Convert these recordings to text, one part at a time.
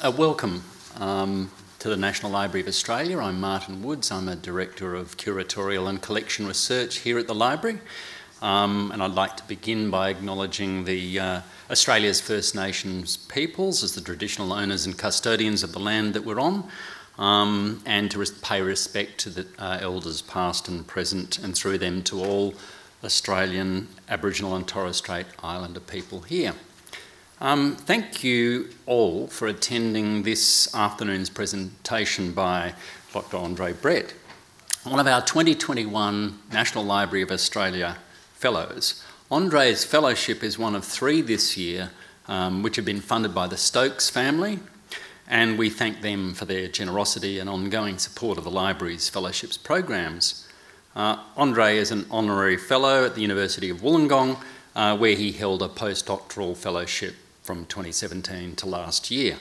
Uh, welcome um, to the National Library of Australia. I'm Martin Woods. I'm a Director of Curatorial and Collection Research here at the Library. Um, and I'd like to begin by acknowledging the uh, Australia's First Nations peoples as the traditional owners and custodians of the land that we're on, um, and to pay respect to the uh, elders past and present, and through them to all Australian Aboriginal and Torres Strait Islander people here. Um, thank you all for attending this afternoon's presentation by Dr. Andre Brett, one of our 2021 National Library of Australia Fellows. Andre's fellowship is one of three this year, um, which have been funded by the Stokes family, and we thank them for their generosity and ongoing support of the library's fellowships programs. Uh, Andre is an honorary fellow at the University of Wollongong, uh, where he held a postdoctoral fellowship from 2017 to last year.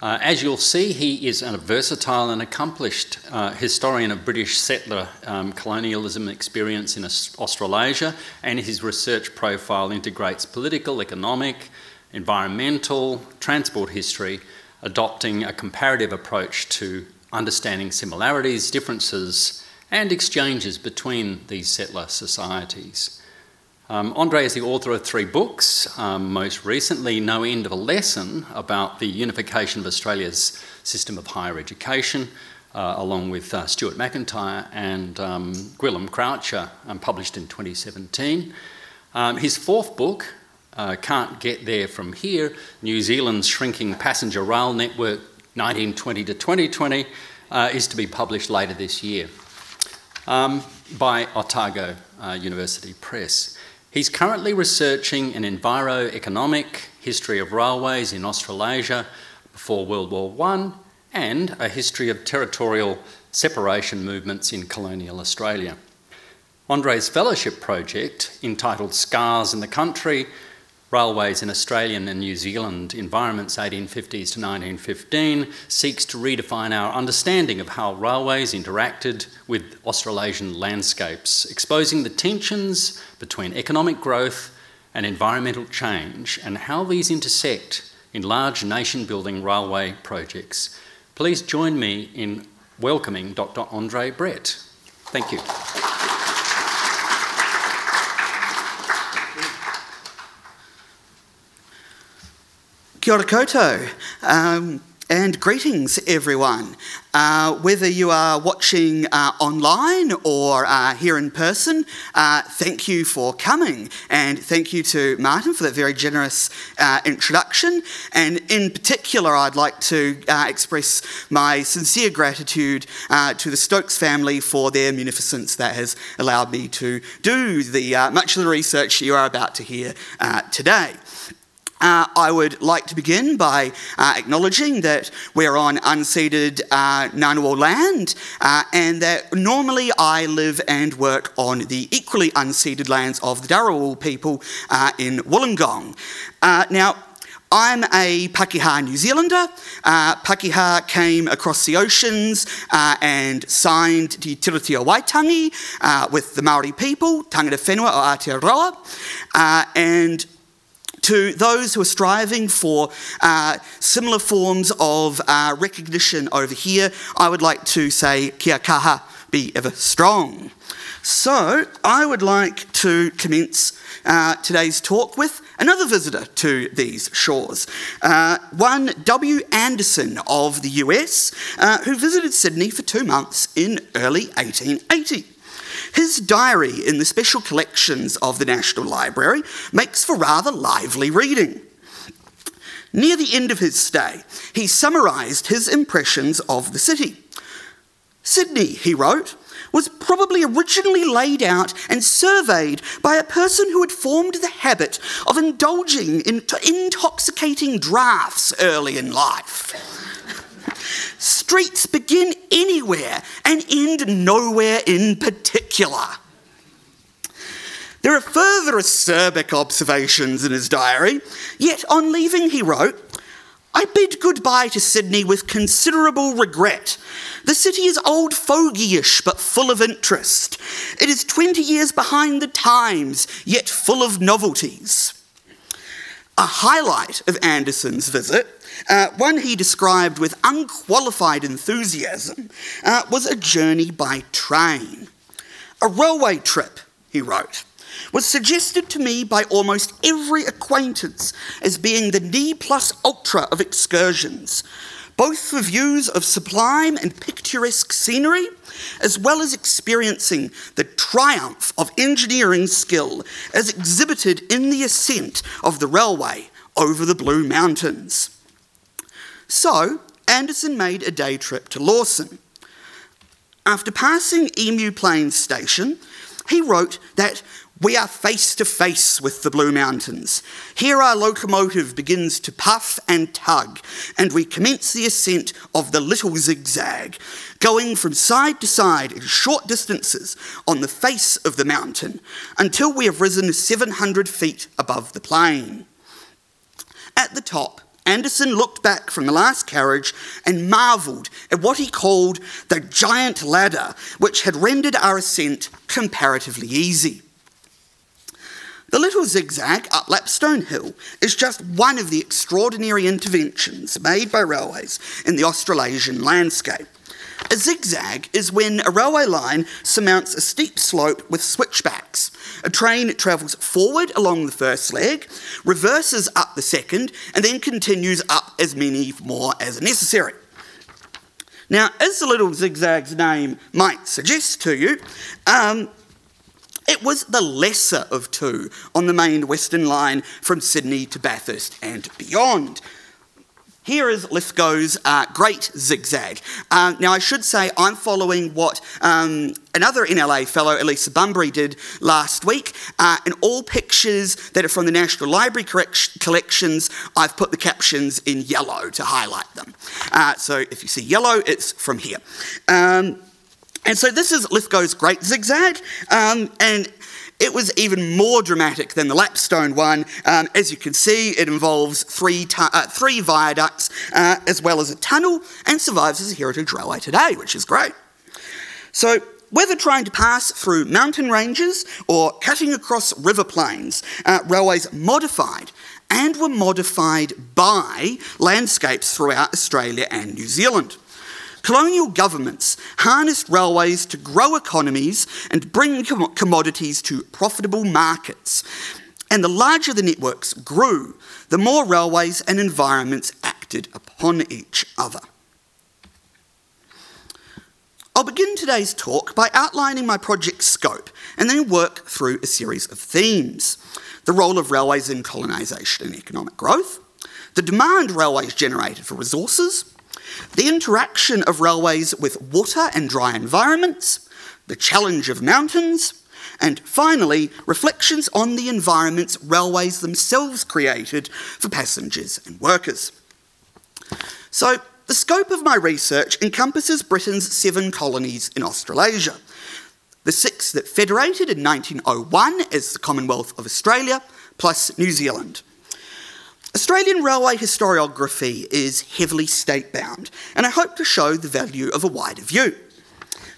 Uh, as you'll see, he is a versatile and accomplished uh, historian of British settler um, colonialism experience in Australasia, and his research profile integrates political, economic, environmental, transport history, adopting a comparative approach to understanding similarities, differences, and exchanges between these settler societies. Um, Andre is the author of three books, um, most recently, No End of a Lesson about the unification of Australia's system of higher education, uh, along with uh, Stuart Macintyre and um, Gwilym Croucher, um, published in 2017. Um, his fourth book, uh, Can't Get There From Here New Zealand's Shrinking Passenger Rail Network 1920 to 2020, uh, is to be published later this year um, by Otago uh, University Press. He's currently researching an enviro-economic history of railways in Australasia before World War I and a history of territorial separation movements in colonial Australia. Andre's fellowship project, entitled Scars in the Country Railways in Australian and New Zealand Environments 1850s to 1915 seeks to redefine our understanding of how railways interacted with Australasian landscapes, exposing the tensions between economic growth and environmental change and how these intersect in large nation building railway projects. Please join me in welcoming Dr. Andre Brett. Thank you. Kia ora koutou. Um, and greetings, everyone. Uh, whether you are watching uh, online or uh, here in person, uh, thank you for coming. And thank you to Martin for that very generous uh, introduction. And in particular, I'd like to uh, express my sincere gratitude to the Stokes family for their munificence that has allowed me to do the, much of the research you are about to hear today. Uh, I would like to begin by uh, acknowledging that we're on unceded uh, Ngunnawal land uh, and that normally I live and work on the equally unceded lands of the Dharawal people uh, in Wollongong. Uh, now, I'm a Pakeha New Zealander. Uh, Pakeha came across the oceans uh, and signed the Tiriti o Waitangi uh, with the Maori people, Tangata Whenua o Aotearoa, uh, and to those who are striving for uh, similar forms of uh, recognition over here, I would like to say kia kaha, be ever strong. So, I would like to commence uh, today's talk with another visitor to these shores, uh, one W. Anderson of the US, uh, who visited Sydney for two months in early 1880. His diary in the special collections of the National Library makes for rather lively reading. Near the end of his stay, he summarised his impressions of the city. Sydney, he wrote, was probably originally laid out and surveyed by a person who had formed the habit of indulging in intoxicating draughts early in life. Streets begin anywhere and end nowhere in particular. There are further acerbic observations in his diary, yet on leaving he wrote, I bid goodbye to Sydney with considerable regret. The city is old fogyish but full of interest. It is 20 years behind the times, yet full of novelties. A highlight of Anderson's visit uh, one he described with unqualified enthusiasm, uh, was a journey by train. A railway trip, he wrote, was suggested to me by almost every acquaintance as being the ne plus ultra of excursions, both for views of sublime and picturesque scenery, as well as experiencing the triumph of engineering skill as exhibited in the ascent of the railway over the Blue Mountains. So, Anderson made a day trip to Lawson. After passing Emu Plains Station, he wrote that we are face to face with the Blue Mountains. Here our locomotive begins to puff and tug, and we commence the ascent of the Little Zigzag, going from side to side in short distances on the face of the mountain until we have risen 700 feet above the plain. At the top, Anderson looked back from the last carriage and marvelled at what he called the giant ladder, which had rendered our ascent comparatively easy. The little zigzag up Lapstone Hill is just one of the extraordinary interventions made by railways in the Australasian landscape. A zigzag is when a railway line surmounts a steep slope with switchbacks. A train travels forward along the first leg, reverses up the second, and then continues up as many more as necessary. Now, as the little zigzag's name might suggest to you, um, it was the lesser of two on the main Western line from Sydney to Bathurst and beyond. Here is Lithgow's uh, great zigzag. Uh, now, I should say I'm following what um, another NLA fellow, Alisa Bunbury, did last week. Uh, in all pictures that are from the National Library collections, I've put the captions in yellow to highlight them. Uh, so if you see yellow, it's from here. Um, and so this is Lithgow's great zigzag, um, and it was even more dramatic than the Lapstone one. Um, as you can see, it involves three, tu- uh, three viaducts uh, as well as a tunnel and survives as a heritage railway today, which is great. So, whether trying to pass through mountain ranges or cutting across river plains, uh, railways modified and were modified by landscapes throughout Australia and New Zealand. Colonial governments harnessed railways to grow economies and bring com- commodities to profitable markets. And the larger the networks grew, the more railways and environments acted upon each other. I'll begin today's talk by outlining my project scope and then work through a series of themes the role of railways in colonisation and economic growth, the demand railways generated for resources, the interaction of railways with water and dry environments, the challenge of mountains, and finally, reflections on the environments railways themselves created for passengers and workers. So, the scope of my research encompasses Britain's seven colonies in Australasia. The six that federated in 1901 as the Commonwealth of Australia, plus New Zealand. Australian railway historiography is heavily state bound, and I hope to show the value of a wider view.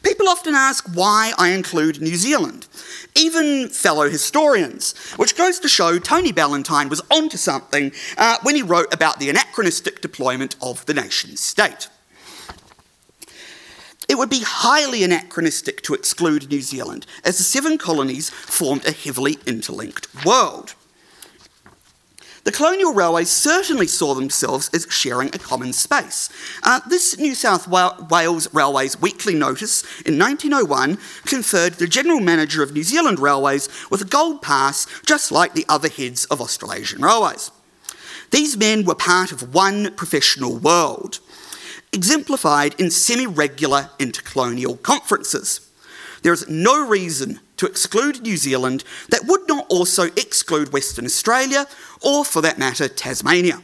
People often ask why I include New Zealand, even fellow historians, which goes to show Tony Ballantyne was onto something uh, when he wrote about the anachronistic deployment of the nation state. It would be highly anachronistic to exclude New Zealand, as the seven colonies formed a heavily interlinked world. The colonial railways certainly saw themselves as sharing a common space. Uh, this New South Wales Railways weekly notice in 1901 conferred the General Manager of New Zealand Railways with a gold pass, just like the other heads of Australasian Railways. These men were part of one professional world, exemplified in semi regular intercolonial conferences. There is no reason to exclude New Zealand that would not also exclude Western Australia or, for that matter, Tasmania.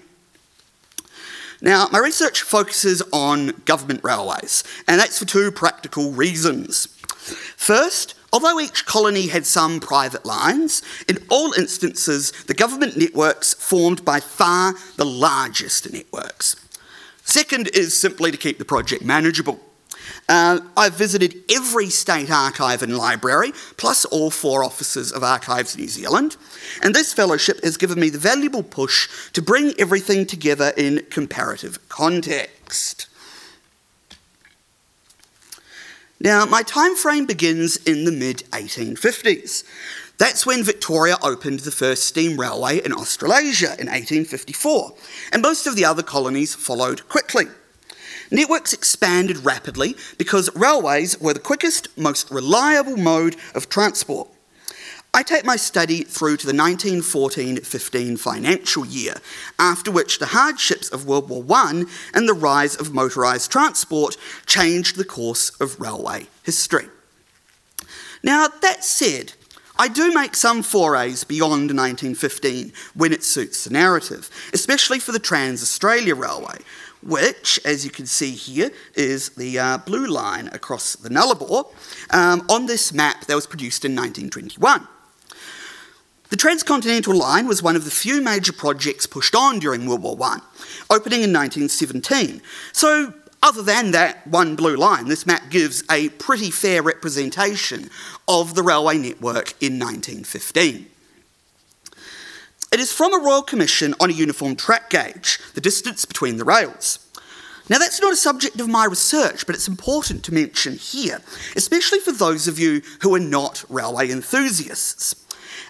Now, my research focuses on government railways, and that's for two practical reasons. First, although each colony had some private lines, in all instances, the government networks formed by far the largest networks. Second is simply to keep the project manageable. Uh, I've visited every state archive and library, plus all four offices of Archives New Zealand, and this fellowship has given me the valuable push to bring everything together in comparative context. Now, my time frame begins in the mid 1850s. That's when Victoria opened the first steam railway in Australasia in 1854, and most of the other colonies followed quickly. Networks expanded rapidly because railways were the quickest, most reliable mode of transport. I take my study through to the 1914 15 financial year, after which the hardships of World War I and the rise of motorised transport changed the course of railway history. Now, that said, I do make some forays beyond 1915 when it suits the narrative, especially for the Trans Australia Railway, which, as you can see here, is the uh, blue line across the Nullarbor um, on this map that was produced in 1921. The Transcontinental Line was one of the few major projects pushed on during World War I, opening in 1917. So, other than that one blue line, this map gives a pretty fair representation of the railway network in 1915. It is from a Royal Commission on a uniform track gauge, the distance between the rails. Now, that's not a subject of my research, but it's important to mention here, especially for those of you who are not railway enthusiasts.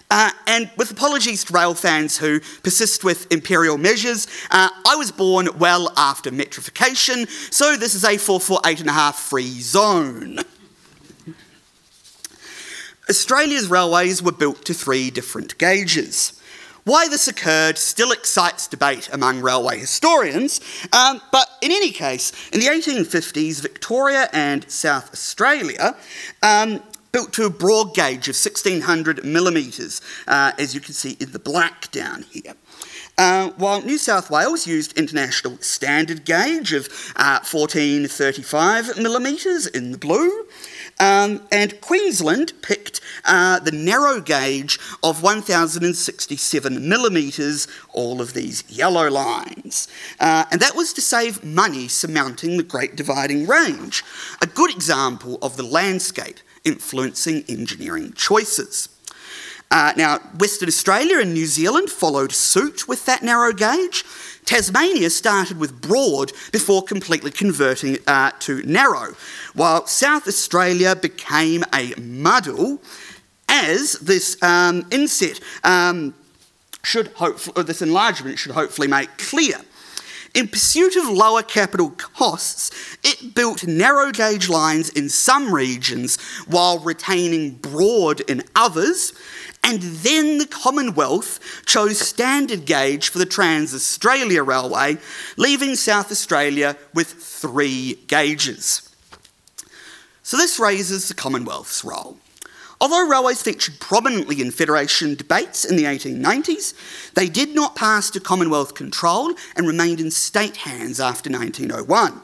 Uh, and with apologies to rail fans who persist with imperial measures, uh, I was born well after metrification, so this is a 448.5 free zone. Australia's railways were built to three different gauges. Why this occurred still excites debate among railway historians, um, but in any case, in the 1850s, Victoria and South Australia um, built to a broad gauge of 1600 millimetres, uh, as you can see in the black down here. Uh, while New South Wales used international standard gauge of uh, 1435 millimetres in the blue, um, and Queensland picked uh, the narrow gauge of 1067 millimetres, all of these yellow lines. Uh, and that was to save money surmounting the Great Dividing Range, a good example of the landscape influencing engineering choices. Uh, now, Western Australia and New Zealand followed suit with that narrow gauge. Tasmania started with broad before completely converting uh, to narrow, while South Australia became a muddle as this um, inset um, should hopefully, this enlargement should hopefully make clear. In pursuit of lower capital costs, it built narrow gauge lines in some regions while retaining broad in others, and then the Commonwealth chose standard gauge for the Trans Australia Railway, leaving South Australia with three gauges. So this raises the Commonwealth's role. Although railways featured prominently in Federation debates in the 1890s, they did not pass to Commonwealth control and remained in state hands after 1901.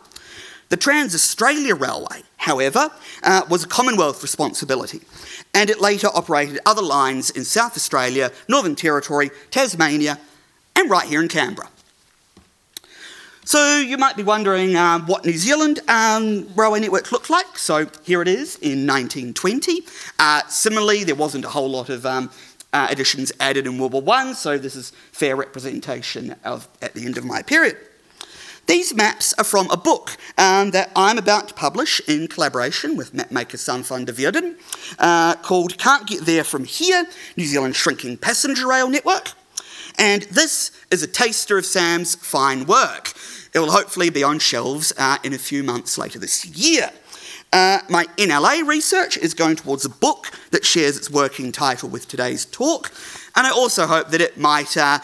The Trans Australia Railway, however, uh, was a Commonwealth responsibility, and it later operated other lines in South Australia, Northern Territory, Tasmania, and right here in Canberra. So you might be wondering uh, what New Zealand um, railway network looked like. So here it is in 1920. Uh, similarly, there wasn't a whole lot of um, uh, additions added in World War One, so this is fair representation of at the end of my period. These maps are from a book um, that I'm about to publish in collaboration with mapmaker Sam de Vierden uh, called Can't Get There From Here New Zealand's Shrinking Passenger Rail Network. And this is a taster of Sam's fine work. It will hopefully be on shelves uh, in a few months later this year. Uh, my NLA research is going towards a book that shares its working title with today's talk, and I also hope that it might uh,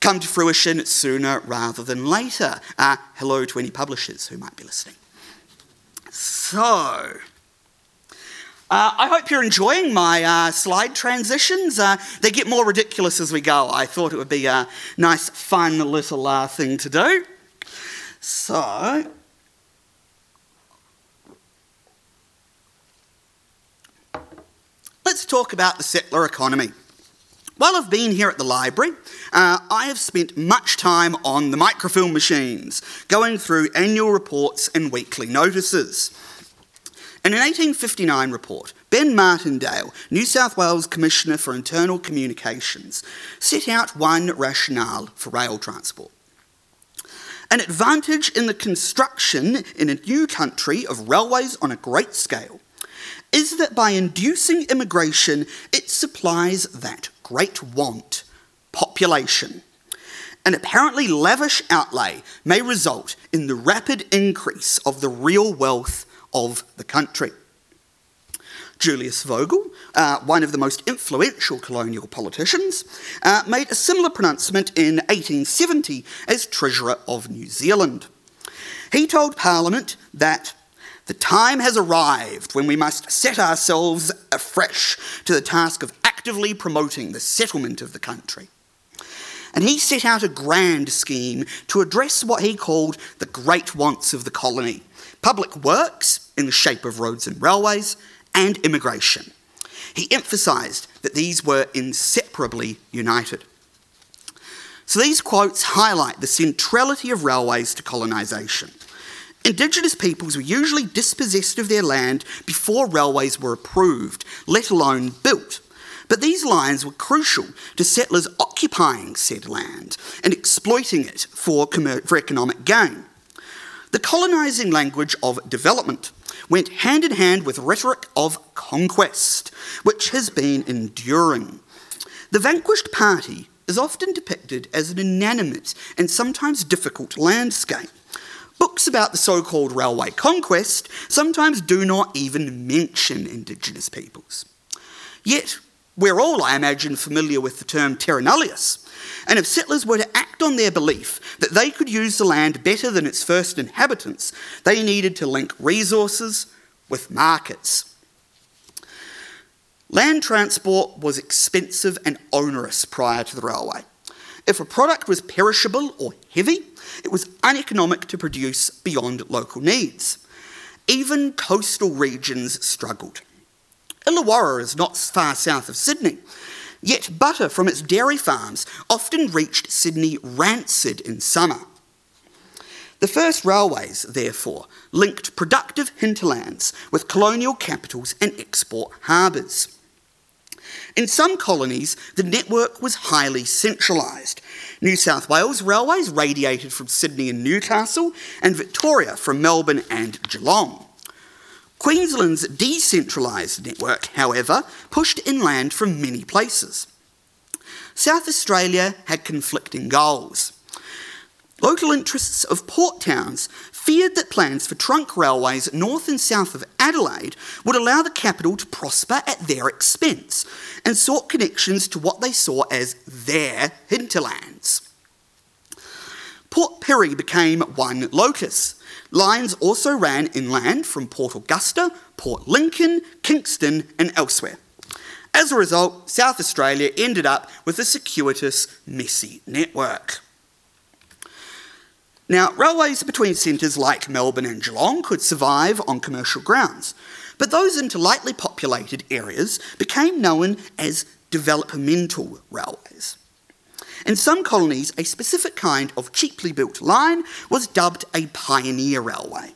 come to fruition sooner rather than later. Uh, hello to any publishers who might be listening. So, uh, I hope you're enjoying my uh, slide transitions. Uh, they get more ridiculous as we go. I thought it would be a nice, fun little uh, thing to do. So, let's talk about the settler economy. While I've been here at the library, uh, I have spent much time on the microfilm machines, going through annual reports and weekly notices. In an 1859 report, Ben Martindale, New South Wales Commissioner for Internal Communications, set out one rationale for rail transport. An advantage in the construction in a new country of railways on a great scale is that by inducing immigration, it supplies that great want population. An apparently lavish outlay may result in the rapid increase of the real wealth of the country. Julius Vogel, uh, one of the most influential colonial politicians, uh, made a similar pronouncement in 1870 as Treasurer of New Zealand. He told Parliament that the time has arrived when we must set ourselves afresh to the task of actively promoting the settlement of the country. And he set out a grand scheme to address what he called the great wants of the colony public works in the shape of roads and railways, and immigration. He emphasised that these were inseparably united. So these quotes highlight the centrality of railways to colonisation. Indigenous peoples were usually dispossessed of their land before railways were approved, let alone built. But these lines were crucial to settlers occupying said land and exploiting it for, for economic gain. The colonising language of development went hand in hand with rhetoric of conquest, which has been enduring. The vanquished party is often depicted as an inanimate and sometimes difficult landscape. Books about the so called railway conquest sometimes do not even mention Indigenous peoples. Yet, we're all, I imagine, familiar with the term terra nullius, and if settlers were to act on their belief that they could use the land better than its first inhabitants, they needed to link resources with markets. Land transport was expensive and onerous prior to the railway. If a product was perishable or heavy, it was uneconomic to produce beyond local needs. Even coastal regions struggled. Illawarra is not far south of Sydney, Yet butter from its dairy farms often reached Sydney rancid in summer. The first railways, therefore, linked productive hinterlands with colonial capitals and export harbours. In some colonies, the network was highly centralised. New South Wales railways radiated from Sydney and Newcastle, and Victoria from Melbourne and Geelong. Queensland's decentralised network, however, pushed inland from many places. South Australia had conflicting goals. Local interests of port towns feared that plans for trunk railways north and south of Adelaide would allow the capital to prosper at their expense and sought connections to what they saw as their hinterlands. Port Pirie became one locus, Lines also ran inland from Port Augusta, Port Lincoln, Kingston, and elsewhere. As a result, South Australia ended up with a circuitous, messy network. Now, railways between centres like Melbourne and Geelong could survive on commercial grounds, but those into lightly populated areas became known as developmental railways. In some colonies, a specific kind of cheaply built line was dubbed a pioneer railway.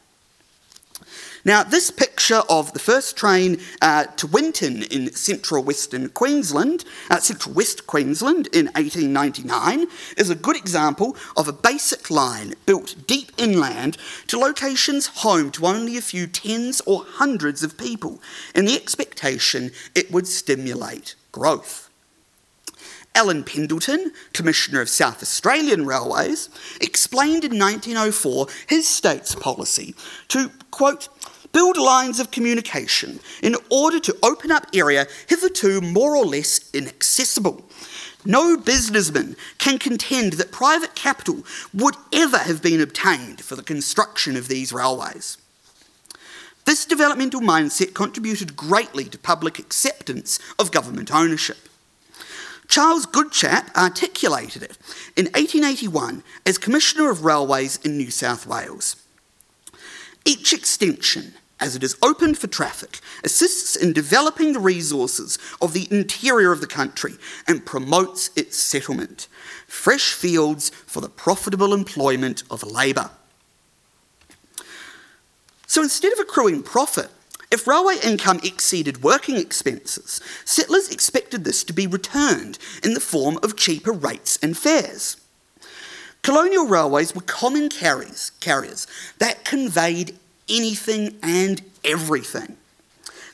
Now, this picture of the first train uh, to Winton in central western Queensland, uh, central west Queensland in 1899, is a good example of a basic line built deep inland to locations home to only a few tens or hundreds of people, in the expectation it would stimulate growth. Alan Pendleton, Commissioner of South Australian Railways, explained in 1904 his state's policy to, quote, build lines of communication in order to open up area hitherto more or less inaccessible. No businessman can contend that private capital would ever have been obtained for the construction of these railways. This developmental mindset contributed greatly to public acceptance of government ownership. Charles Goodchap articulated it in 1881 as Commissioner of Railways in New South Wales. Each extension, as it is opened for traffic, assists in developing the resources of the interior of the country and promotes its settlement. Fresh fields for the profitable employment of labour. So instead of accruing profit, if railway income exceeded working expenses, settlers expected this to be returned in the form of cheaper rates and fares. Colonial railways were common carriers, carriers that conveyed anything and everything.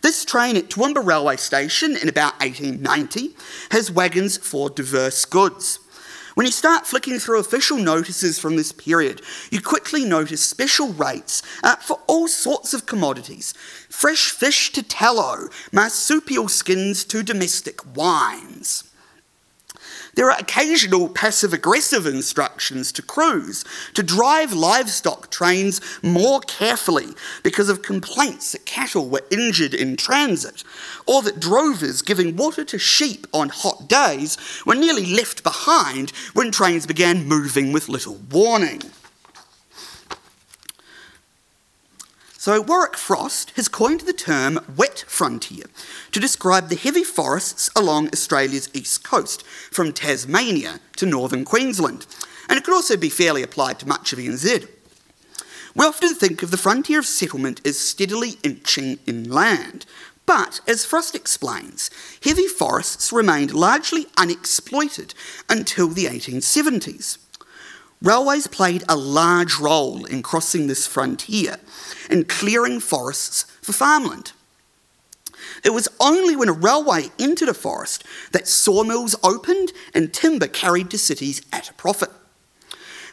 This train at Toowoomba Railway Station in about 1890 has wagons for diverse goods. When you start flicking through official notices from this period, you quickly notice special rates uh, for all sorts of commodities fresh fish to tallow, marsupial skins to domestic wines. There are occasional passive aggressive instructions to crews to drive livestock trains more carefully because of complaints that cattle were injured in transit, or that drovers giving water to sheep on hot days were nearly left behind when trains began moving with little warning. So, Warwick Frost has coined the term wet frontier to describe the heavy forests along Australia's east coast, from Tasmania to northern Queensland, and it could also be fairly applied to much of NZ. We often think of the frontier of settlement as steadily inching inland, but as Frost explains, heavy forests remained largely unexploited until the 1870s. Railways played a large role in crossing this frontier and clearing forests for farmland. It was only when a railway entered a forest that sawmills opened and timber carried to cities at a profit.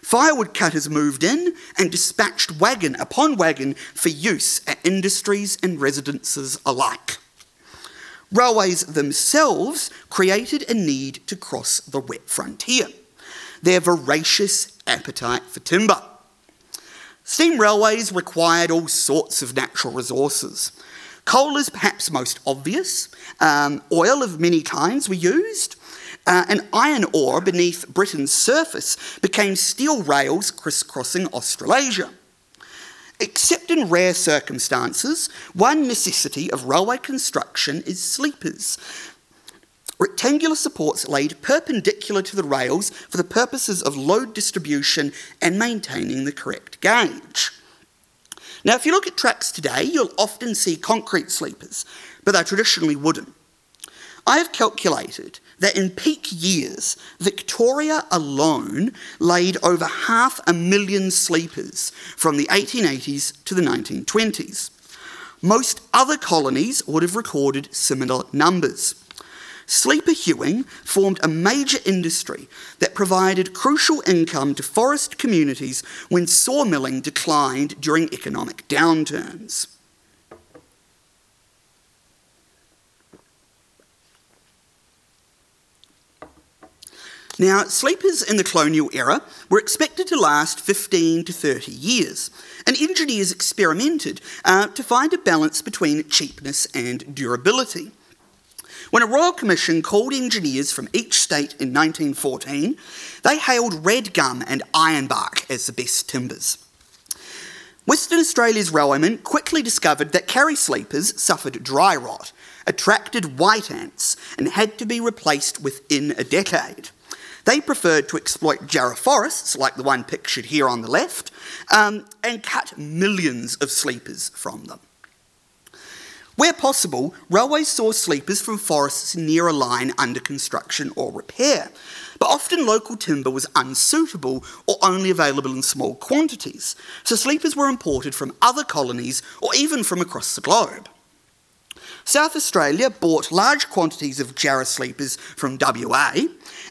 Firewood cutters moved in and dispatched wagon upon wagon for use at industries and residences alike. Railways themselves created a need to cross the wet frontier, their voracious appetite for timber. Steam railways required all sorts of natural resources. Coal is perhaps most obvious. Um, oil of many kinds were used. Uh, and iron ore beneath Britain's surface became steel rails crisscrossing Australasia. Except in rare circumstances, one necessity of railway construction is sleepers, rectangular supports laid perpendicular to the rails for the purposes of load distribution and maintaining the correct gauge. Now, if you look at tracks today, you'll often see concrete sleepers, but they're traditionally wooden. I have calculated that in peak years, Victoria alone laid over half a million sleepers from the 1880s to the 1920s. Most other colonies would have recorded similar numbers. Sleeper hewing formed a major industry that provided crucial income to forest communities when sawmilling declined during economic downturns. Now, sleepers in the colonial era were expected to last 15 to 30 years, and engineers experimented uh, to find a balance between cheapness and durability. When a Royal Commission called engineers from each state in 1914, they hailed red gum and ironbark as the best timbers. Western Australia's railwaymen quickly discovered that karri sleepers suffered dry rot, attracted white ants, and had to be replaced within a decade. They preferred to exploit jarrah forests, like the one pictured here on the left, um, and cut millions of sleepers from them. Where possible, railways saw sleepers from forests near a line under construction or repair, but often local timber was unsuitable or only available in small quantities, so sleepers were imported from other colonies or even from across the globe. South Australia bought large quantities of jarrah sleepers from WA,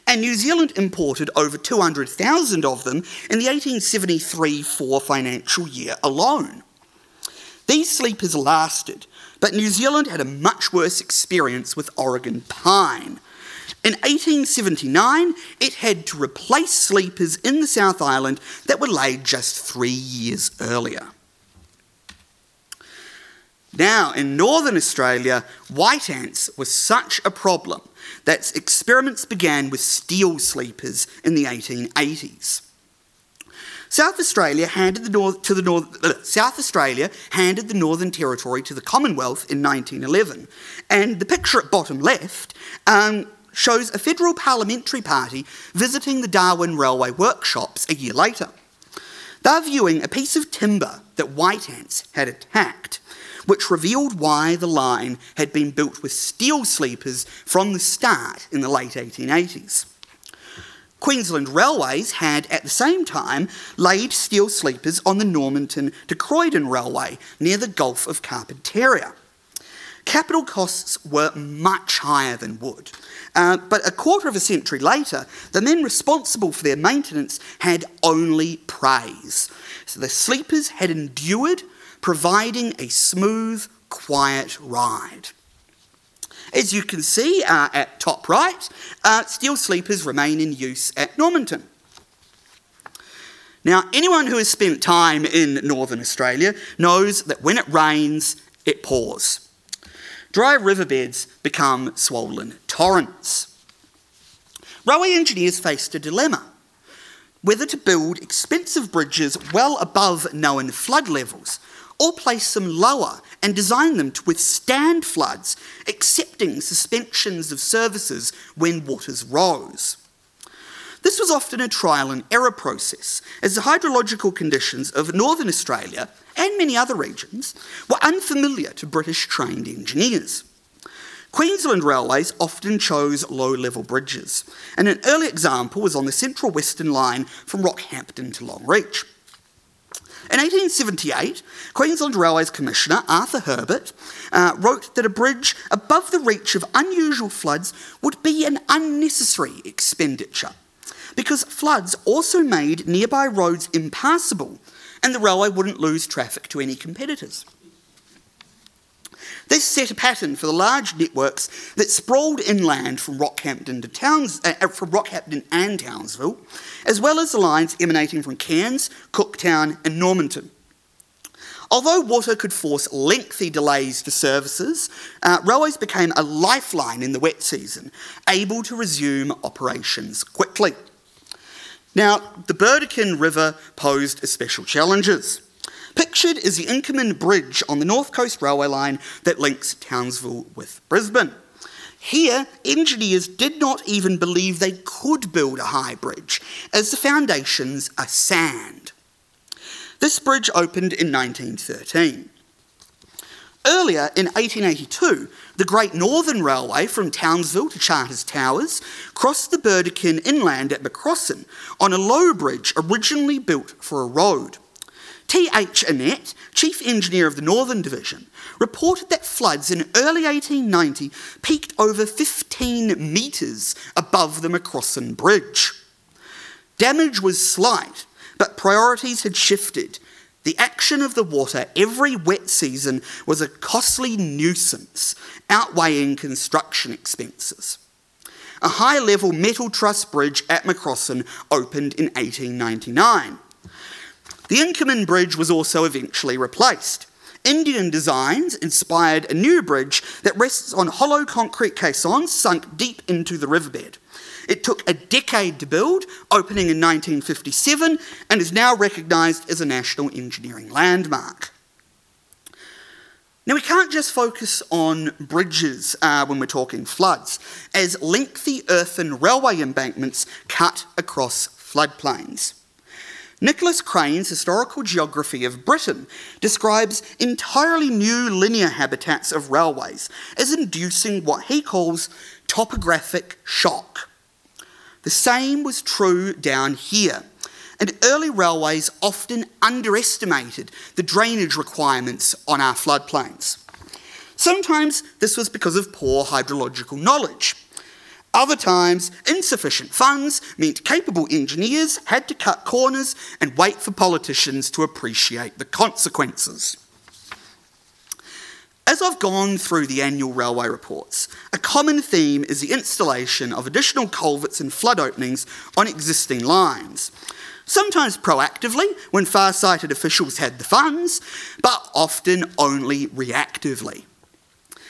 and New Zealand imported over 200,000 of them in the 1873 4 financial year alone. These sleepers lasted, but New Zealand had a much worse experience with Oregon pine. In 1879, it had to replace sleepers in the South Island that were laid just three years earlier. Now, in Northern Australia, white ants were such a problem that experiments began with steel sleepers in the 1880s. South Australia handed the North to the North, uh, South Australia handed the Northern Territory to the Commonwealth in 1911, and the picture at bottom left um, shows a federal parliamentary party visiting the Darwin Railway workshops a year later. They're viewing a piece of timber that white ants had attacked, which revealed why the line had been built with steel sleepers from the start in the late 1880s. Queensland Railways had at the same time laid steel sleepers on the Normanton to Croydon Railway near the Gulf of Carpentaria. Capital costs were much higher than wood, uh, but a quarter of a century later, the men responsible for their maintenance had only praise. So the sleepers had endured, providing a smooth, quiet ride. As you can see uh, at top right, uh, steel sleepers remain in use at Normanton. Now, anyone who has spent time in northern Australia knows that when it rains, it pours. Dry riverbeds become swollen torrents. Railway engineers faced a dilemma whether to build expensive bridges well above known flood levels or place them lower and design them to withstand floods, accepting suspensions of services when waters rose. This was often a trial and error process, as the hydrological conditions of northern Australia and many other regions were unfamiliar to British trained engineers. Queensland Railways often chose low level bridges, and an early example was on the Central Western Line from Rockhampton to Longreach. In 1878, Queensland Railways Commissioner Arthur Herbert uh, wrote that a bridge above the reach of unusual floods would be an unnecessary expenditure because floods also made nearby roads impassable and the railway wouldn't lose traffic to any competitors. This set a pattern for the large networks that sprawled inland from Rockhampton to Towns, uh, uh, from Rockhampton and Townsville, as well as the lines emanating from Cairns, Cooktown, and Normanton. Although water could force lengthy delays to services, uh, railways became a lifeline in the wet season, able to resume operations quickly. Now, the Burdekin River posed special challenges. Pictured is the Inkerman Bridge on the North Coast Railway line that links Townsville with Brisbane. Here, engineers did not even believe they could build a high bridge, as the foundations are sand. This bridge opened in 1913. Earlier, in 1882, the Great Northern Railway from Townsville to Charters Towers crossed the Burdekin inland at Macrossan on a low bridge originally built for a road. T.H. Annett, Chief Engineer of the Northern Division, reported that floods in early 1890 peaked over 15 metres above the Macrossan Bridge. Damage was slight, but priorities had shifted the action of the water every wet season was a costly nuisance, outweighing construction expenses. A high level metal truss bridge at Macrossan opened in 1899. The Inkerman Bridge was also eventually replaced. Indian designs inspired a new bridge that rests on hollow concrete caissons sunk deep into the riverbed. It took a decade to build, opening in 1957, and is now recognised as a national engineering landmark. Now, we can't just focus on bridges uh, when we're talking floods, as lengthy earthen railway embankments cut across floodplains. Nicholas Crane's Historical Geography of Britain describes entirely new linear habitats of railways as inducing what he calls topographic shock. The same was true down here. And early railways often underestimated the drainage requirements on our floodplains. Sometimes this was because of poor hydrological knowledge. Other times, insufficient funds meant capable engineers had to cut corners and wait for politicians to appreciate the consequences. As I've gone through the annual railway reports, a common theme is the installation of additional culverts and flood openings on existing lines. Sometimes proactively, when far sighted officials had the funds, but often only reactively.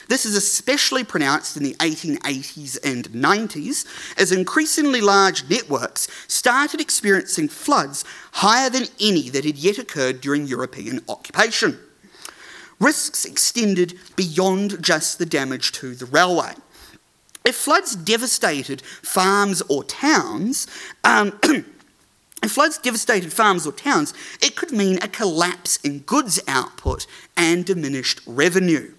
This is especially pronounced in the 1880s and 90s as increasingly large networks started experiencing floods higher than any that had yet occurred during European occupation risks extended beyond just the damage to the railway. If floods devastated farms or towns, um, If floods devastated farms or towns, it could mean a collapse in goods output and diminished revenue.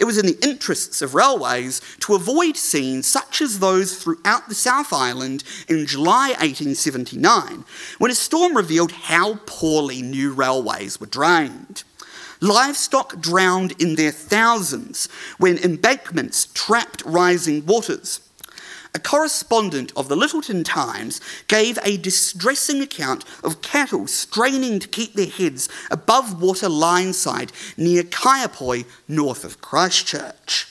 It was in the interests of railways to avoid scenes such as those throughout the South Island in July 1879, when a storm revealed how poorly new railways were drained. Livestock drowned in their thousands when embankments trapped rising waters. A correspondent of the Lyttelton Times gave a distressing account of cattle straining to keep their heads above water line side near Kaiapoi, north of Christchurch.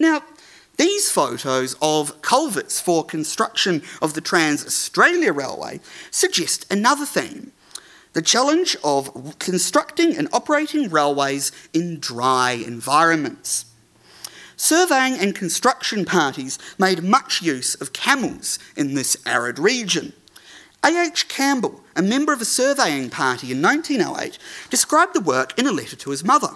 Now, these photos of culverts for construction of the Trans Australia Railway suggest another theme the challenge of constructing and operating railways in dry environments. Surveying and construction parties made much use of camels in this arid region. A.H. Campbell, a member of a surveying party in 1908, described the work in a letter to his mother.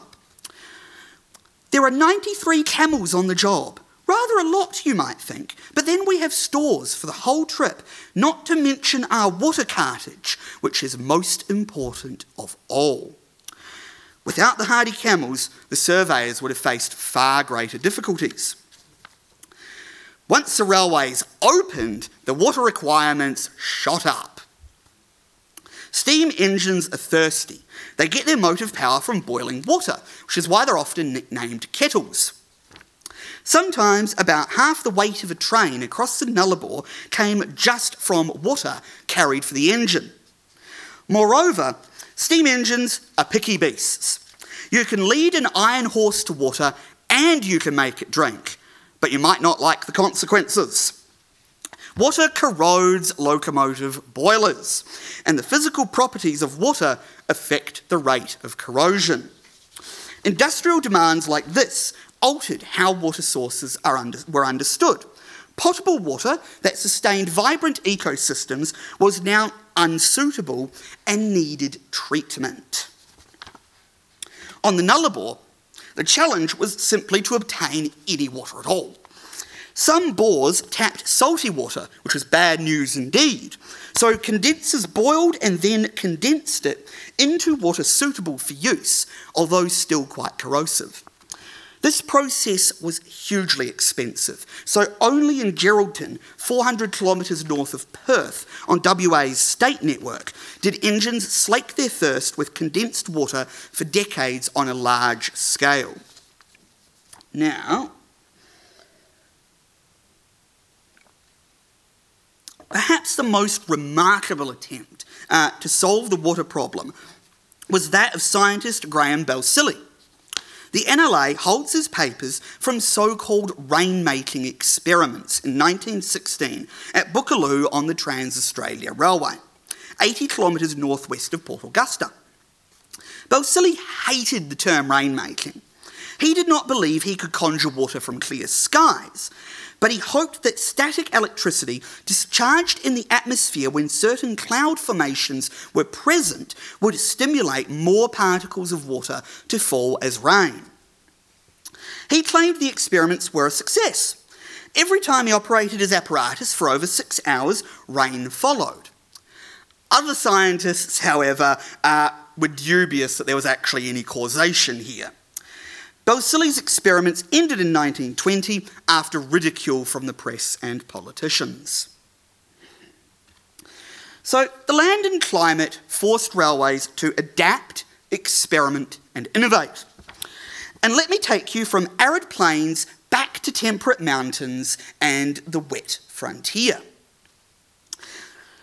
There are 93 camels on the job. Rather a lot, you might think, but then we have stores for the whole trip, not to mention our water cartage, which is most important of all. Without the hardy camels, the surveyors would have faced far greater difficulties. Once the railways opened, the water requirements shot up. Steam engines are thirsty. They get their motive power from boiling water, which is why they're often nicknamed kettles. Sometimes about half the weight of a train across the Nullarbor came just from water carried for the engine. Moreover, Steam engines are picky beasts. You can lead an iron horse to water and you can make it drink, but you might not like the consequences. Water corrodes locomotive boilers, and the physical properties of water affect the rate of corrosion. Industrial demands like this altered how water sources under, were understood. Potable water that sustained vibrant ecosystems was now unsuitable and needed treatment. On the Nullarbor, the challenge was simply to obtain any water at all. Some bores tapped salty water, which was bad news indeed. So condensers boiled and then condensed it into water suitable for use, although still quite corrosive. This process was hugely expensive, so only in Geraldton, 400 kilometres north of Perth, on WA's state network, did engines slake their thirst with condensed water for decades on a large scale. Now, perhaps the most remarkable attempt uh, to solve the water problem was that of scientist Graeme Balsillie the NLA holds his papers from so called rainmaking experiments in 1916 at Bookaloo on the Trans Australia Railway, 80 kilometres northwest of Port Augusta. Balsillie hated the term rainmaking. He did not believe he could conjure water from clear skies, but he hoped that static electricity discharged in the atmosphere when certain cloud formations were present would stimulate more particles of water to fall as rain. He claimed the experiments were a success. Every time he operated his apparatus for over six hours, rain followed. Other scientists, however, uh, were dubious that there was actually any causation here. Balsillie's experiments ended in 1920 after ridicule from the press and politicians. So, the land and climate forced railways to adapt, experiment, and innovate. And let me take you from arid plains back to temperate mountains and the wet frontier.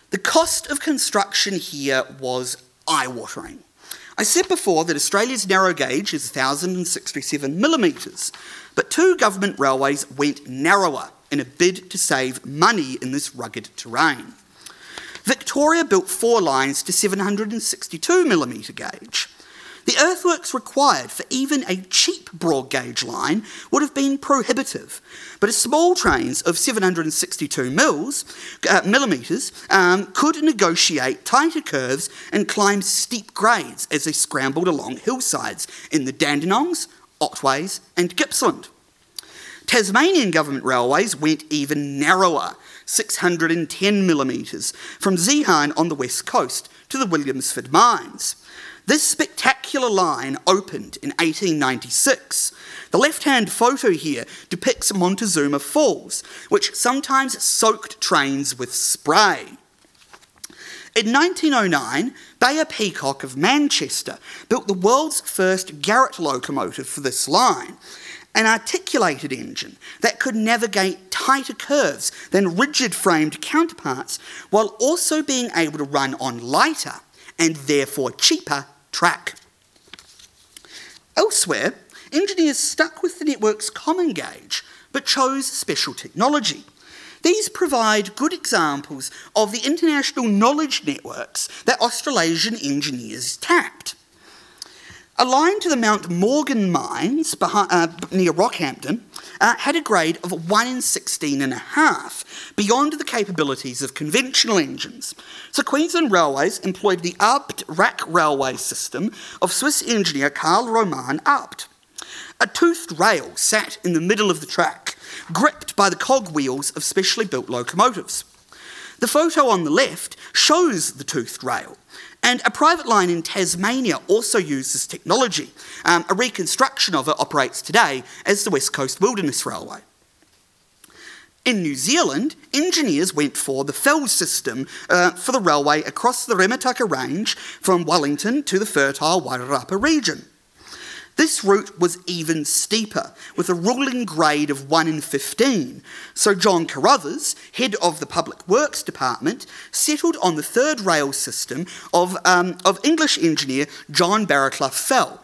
The cost of construction here was eye watering. I said before that Australia's narrow gauge is 1,067 millimetres, but two government railways went narrower in a bid to save money in this rugged terrain. Victoria built four lines to 762 millimetre gauge. The earthworks required for even a cheap broad gauge line would have been prohibitive, but small trains of 762 mils, uh, millimetres um, could negotiate tighter curves and climb steep grades as they scrambled along hillsides in the Dandenongs, Otways, and Gippsland. Tasmanian government railways went even narrower, 610 millimetres, from Zeehan on the west coast to the Williamsford mines. This spectacular line opened in 1896. The left hand photo here depicts Montezuma Falls, which sometimes soaked trains with spray. In 1909, Beyer Peacock of Manchester built the world's first Garratt locomotive for this line, an articulated engine that could navigate tighter curves than rigid framed counterparts while also being able to run on lighter and therefore cheaper track. Elsewhere, engineers stuck with the network's common gauge but chose special technology. These provide good examples of the international knowledge networks that Australasian engineers tapped. A line to the Mount Morgan mines behind, uh, near Rockhampton uh, had a grade of 1 in 16 and a half, beyond the capabilities of conventional engines. So Queensland Railways employed the Abt rack railway system of Swiss engineer Karl Roman Abt. A toothed rail sat in the middle of the track, gripped by the cogwheels of specially built locomotives. The photo on the left shows the toothed rail, and a private line in Tasmania also uses technology. Um, a reconstruction of it operates today as the West Coast Wilderness Railway. In New Zealand, engineers went for the fell system uh, for the railway across the Remutaka Range from Wellington to the fertile Wairarapa region. This route was even steeper, with a ruling grade of 1 in 15. So John Carruthers, head of the Public Works Department, settled on the third rail system of, um, of English engineer John Barraclough Fell.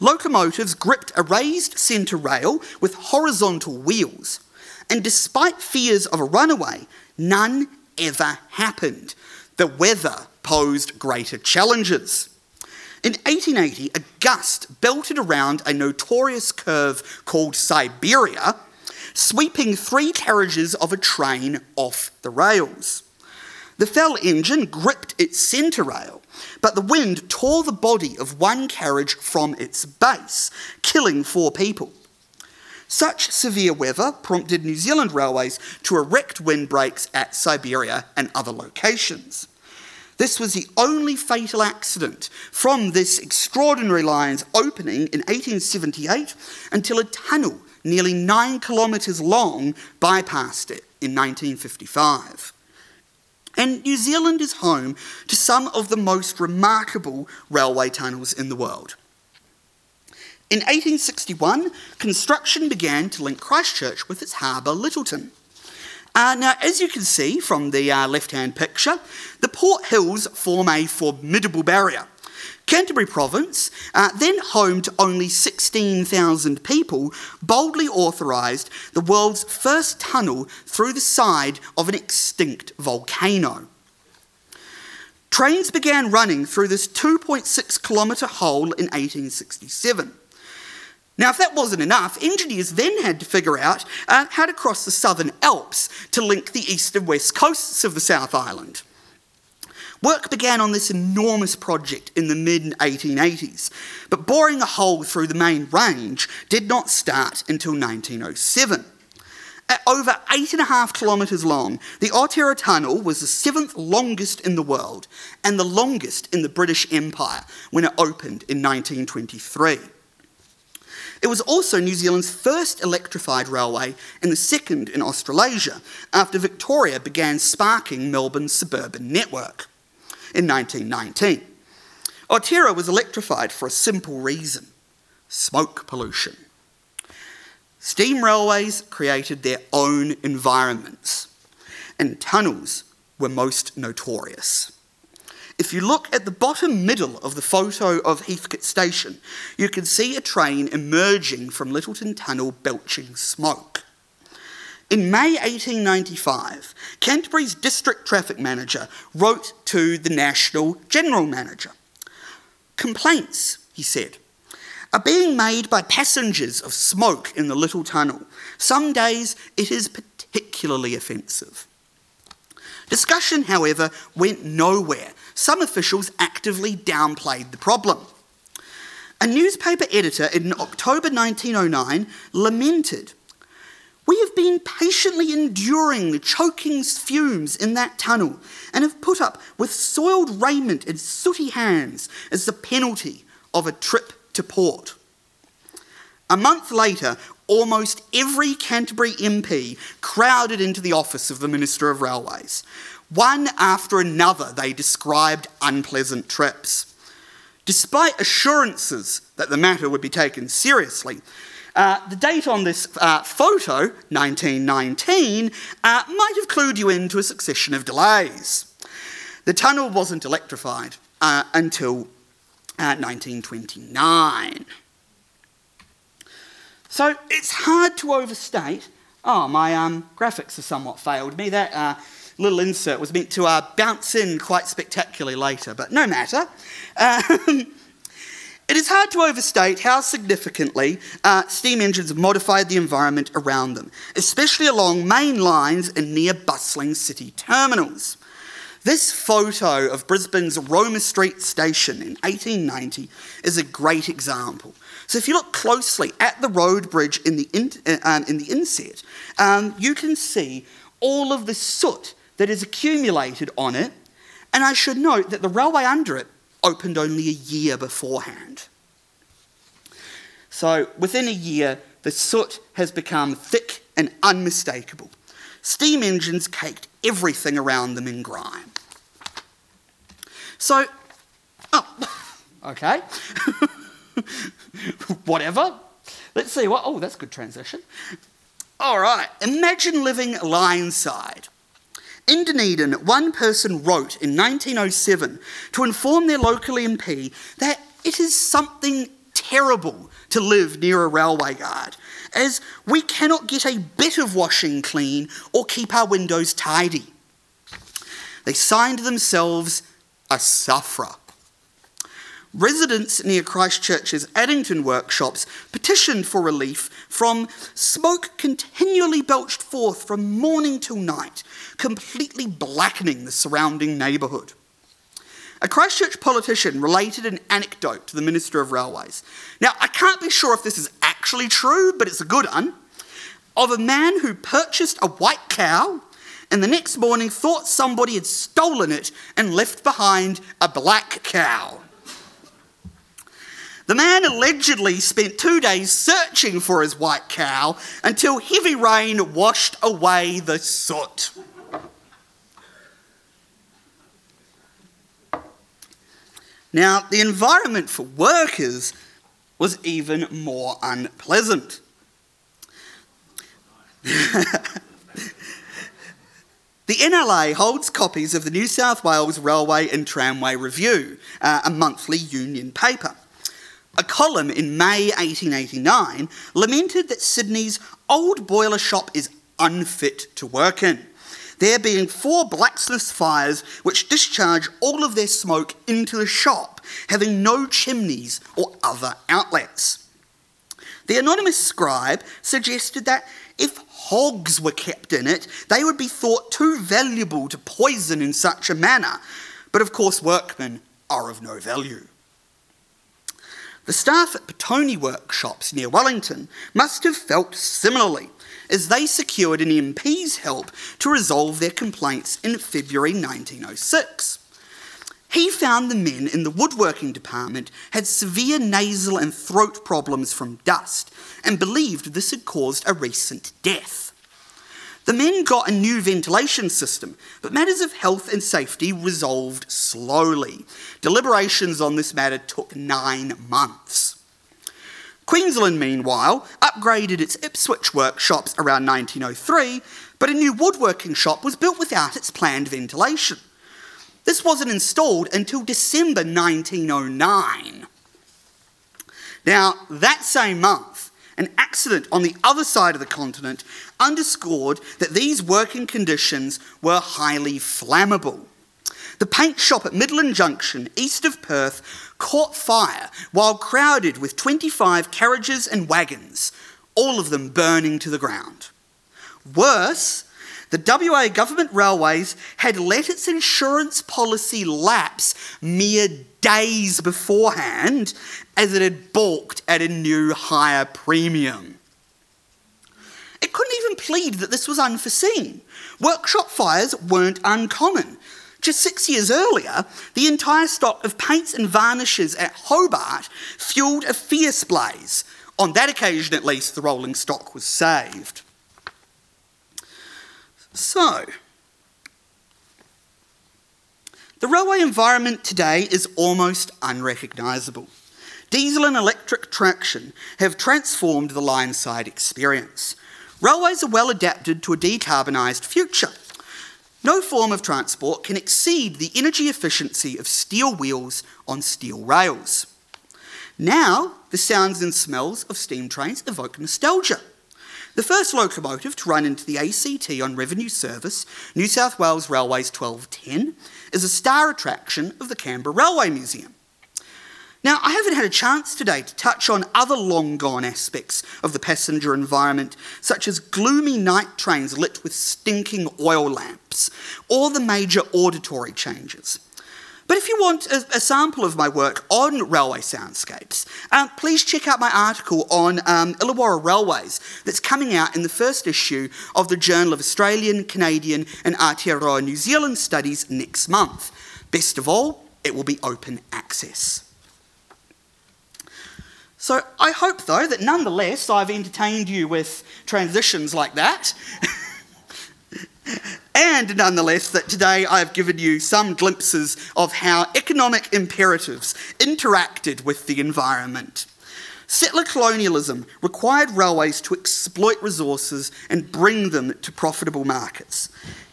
Locomotives gripped a raised centre rail with horizontal wheels, and despite fears of a runaway, none ever happened. The weather posed greater challenges. In 1880, a gust belted around a notorious curve called Siberia, sweeping three carriages of a train off the rails. The fell engine gripped its centre rail, but the wind tore the body of one carriage from its base, killing four people. Such severe weather prompted New Zealand Railways to erect windbreaks at Siberia and other locations. This was the only fatal accident from this extraordinary line's opening in 1878 until a tunnel nearly nine kilometres long bypassed it in 1955. And New Zealand is home to some of the most remarkable railway tunnels in the world. In 1861, construction began to link Christchurch with its harbour, Lyttelton. Uh, now, as you can see from the uh, left hand picture, the Port Hills form a formidable barrier. Canterbury Province, uh, then home to only 16,000 people, boldly authorised the world's first tunnel through the side of an extinct volcano. Trains began running through this 2.6 kilometre hole in 1867. Now, if that wasn't enough, engineers then had to figure out uh, how to cross the Southern Alps to link the east and west coasts of the South Island. Work began on this enormous project in the mid 1880s, but boring a hole through the main range did not start until 1907. At over eight and a half kilometres long, the Otira Tunnel was the seventh longest in the world and the longest in the British Empire when it opened in 1923. It was also New Zealand's first electrified railway and the second in Australasia, after Victoria began sparking Melbourne's suburban network in 1919. Otira was electrified for a simple reason smoke pollution. Steam railways created their own environments, and tunnels were most notorious. If you look at the bottom middle of the photo of Heathcote Station, you can see a train emerging from Lyttelton Tunnel belching smoke. In May 1895, Canterbury's district traffic manager wrote to the National General Manager. Complaints, he said, are being made by passengers of smoke in the little tunnel. Some days it is particularly offensive. Discussion, however, went nowhere some officials actively downplayed the problem. A newspaper editor in October 1909 lamented we have been patiently enduring the choking fumes in that tunnel and have put up with soiled raiment and sooty hands as the penalty of a trip to port. A month later, almost every Canterbury MP crowded into the office of the Minister of Railways. One after another, they described unpleasant trips. Despite assurances that the matter would be taken seriously, uh, the date on this uh, photo, 1919, uh, might have clued you into a succession of delays. The tunnel wasn't electrified uh, until 1929. Uh, so it's hard to overstate. Oh, my um, graphics have somewhat failed me. That uh, little insert was meant to bounce in quite spectacularly later, but no matter. Um, it is hard to overstate how significantly uh, steam engines modified the environment around them, especially along main lines and near bustling city terminals. This photo of Brisbane's Roma Street station in 1890 is a great example. So, if you look closely at the road bridge in the, in, uh, um, in the inset, um, you can see all of the soot that is accumulated on it. And I should note that the railway under it opened only a year beforehand. So within a year, the soot has become thick and unmistakable. Steam engines caked everything around them in grime. So, oh, okay. Whatever. Let's see what. Oh, that's good transition. All right. Imagine living line side in Dunedin, one person wrote in 1907 to inform their local MP that it is something terrible to live near a railway guard, as we cannot get a bit of washing clean or keep our windows tidy. They signed themselves a sufferer. Residents near Christchurch's Addington workshops petitioned for relief from smoke continually belched forth from morning till night, completely blackening the surrounding neighbourhood. A Christchurch politician related an anecdote to the Minister of Railways. Now, I can't be sure if this is actually true, but it's a good one. Of a man who purchased a white cow and the next morning thought somebody had stolen it and left behind a black cow. The man allegedly spent two days searching for his white cow until heavy rain washed away the soot. Now, the environment for workers was even more unpleasant. the NLA holds copies of the New South Wales Railway and Tramway Review, uh, a monthly union paper. A column in May 1889 lamented that Sydney's old boiler shop is unfit to work in there being four blacksmiths' fires which discharge all of their smoke into the shop, having no chimneys or other outlets. The anonymous scribe suggested that if hogs were kept in it, they would be thought too valuable to poison in such a manner. But of course, workmen are of no value. The staff at Petone workshops near Wellington must have felt similarly as they secured an MP's help to resolve their complaints in February 1906. He found the men in the woodworking department had severe nasal and throat problems from dust and believed this had caused a recent death. The men got a new ventilation system, but matters of health and safety resolved slowly. Deliberations on this matter took nine months. Queensland, meanwhile, upgraded its Ipswich workshops around 1903, but a new woodworking shop was built without its planned ventilation. This wasn't installed until December 1909. Now, that same month, an accident on the other side of the continent underscored that these working conditions were highly flammable. The paint shop at Midland Junction, east of Perth, caught fire while crowded with 25 carriages and wagons, all of them burning to the ground. Worse, The WA Government Railways had let its insurance policy lapse mere days beforehand as it had balked at a new higher premium. It couldn't even plead that this was unforeseen. Workshop fires weren't uncommon. Just six years earlier, the entire stock of paints and varnishes at Hobart fueled a fierce blaze. On that occasion, at least, the rolling stock was saved. So, the railway environment today is almost unrecognisable. Diesel and electric traction have transformed the line side experience. Railways are well adapted to a decarbonised future. No form of transport can exceed the energy efficiency of steel wheels on steel rails. Now, the sounds and smells of steam trains evoke nostalgia. The first locomotive to run into the ACT on revenue service, New South Wales Railways 1210, is a star attraction of the Canberra Railway Museum. Now, I haven't had a chance today to touch on other long gone aspects of the passenger environment, such as gloomy night trains lit with stinking oil lamps, or the major auditory changes. But if you want a, a sample of my work on railway soundscapes, um, please check out my article on um, Illawarra Railways that's coming out in the first issue of the Journal of Australian, Canadian, and Aotearoa New Zealand Studies next month. Best of all, it will be open access. So I hope, though, that nonetheless I've entertained you with transitions like that. And nonetheless, that today I've given you some glimpses of how economic imperatives interacted with the environment. Settler colonialism required railways to exploit resources and bring them to profitable markets.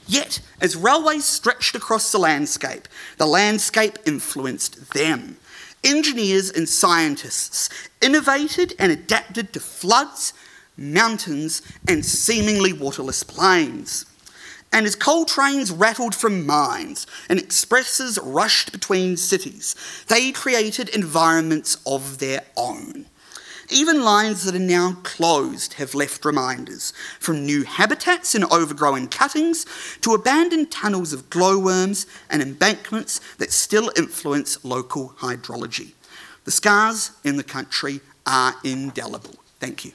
Yet, as railways stretched across the landscape, the landscape influenced them. Engineers and scientists innovated and adapted to floods, mountains, and seemingly waterless plains. And as coal trains rattled from mines and expresses rushed between cities, they created environments of their own. Even lines that are now closed have left reminders, from new habitats in overgrown cuttings to abandoned tunnels of glowworms and embankments that still influence local hydrology. The scars in the country are indelible. Thank you.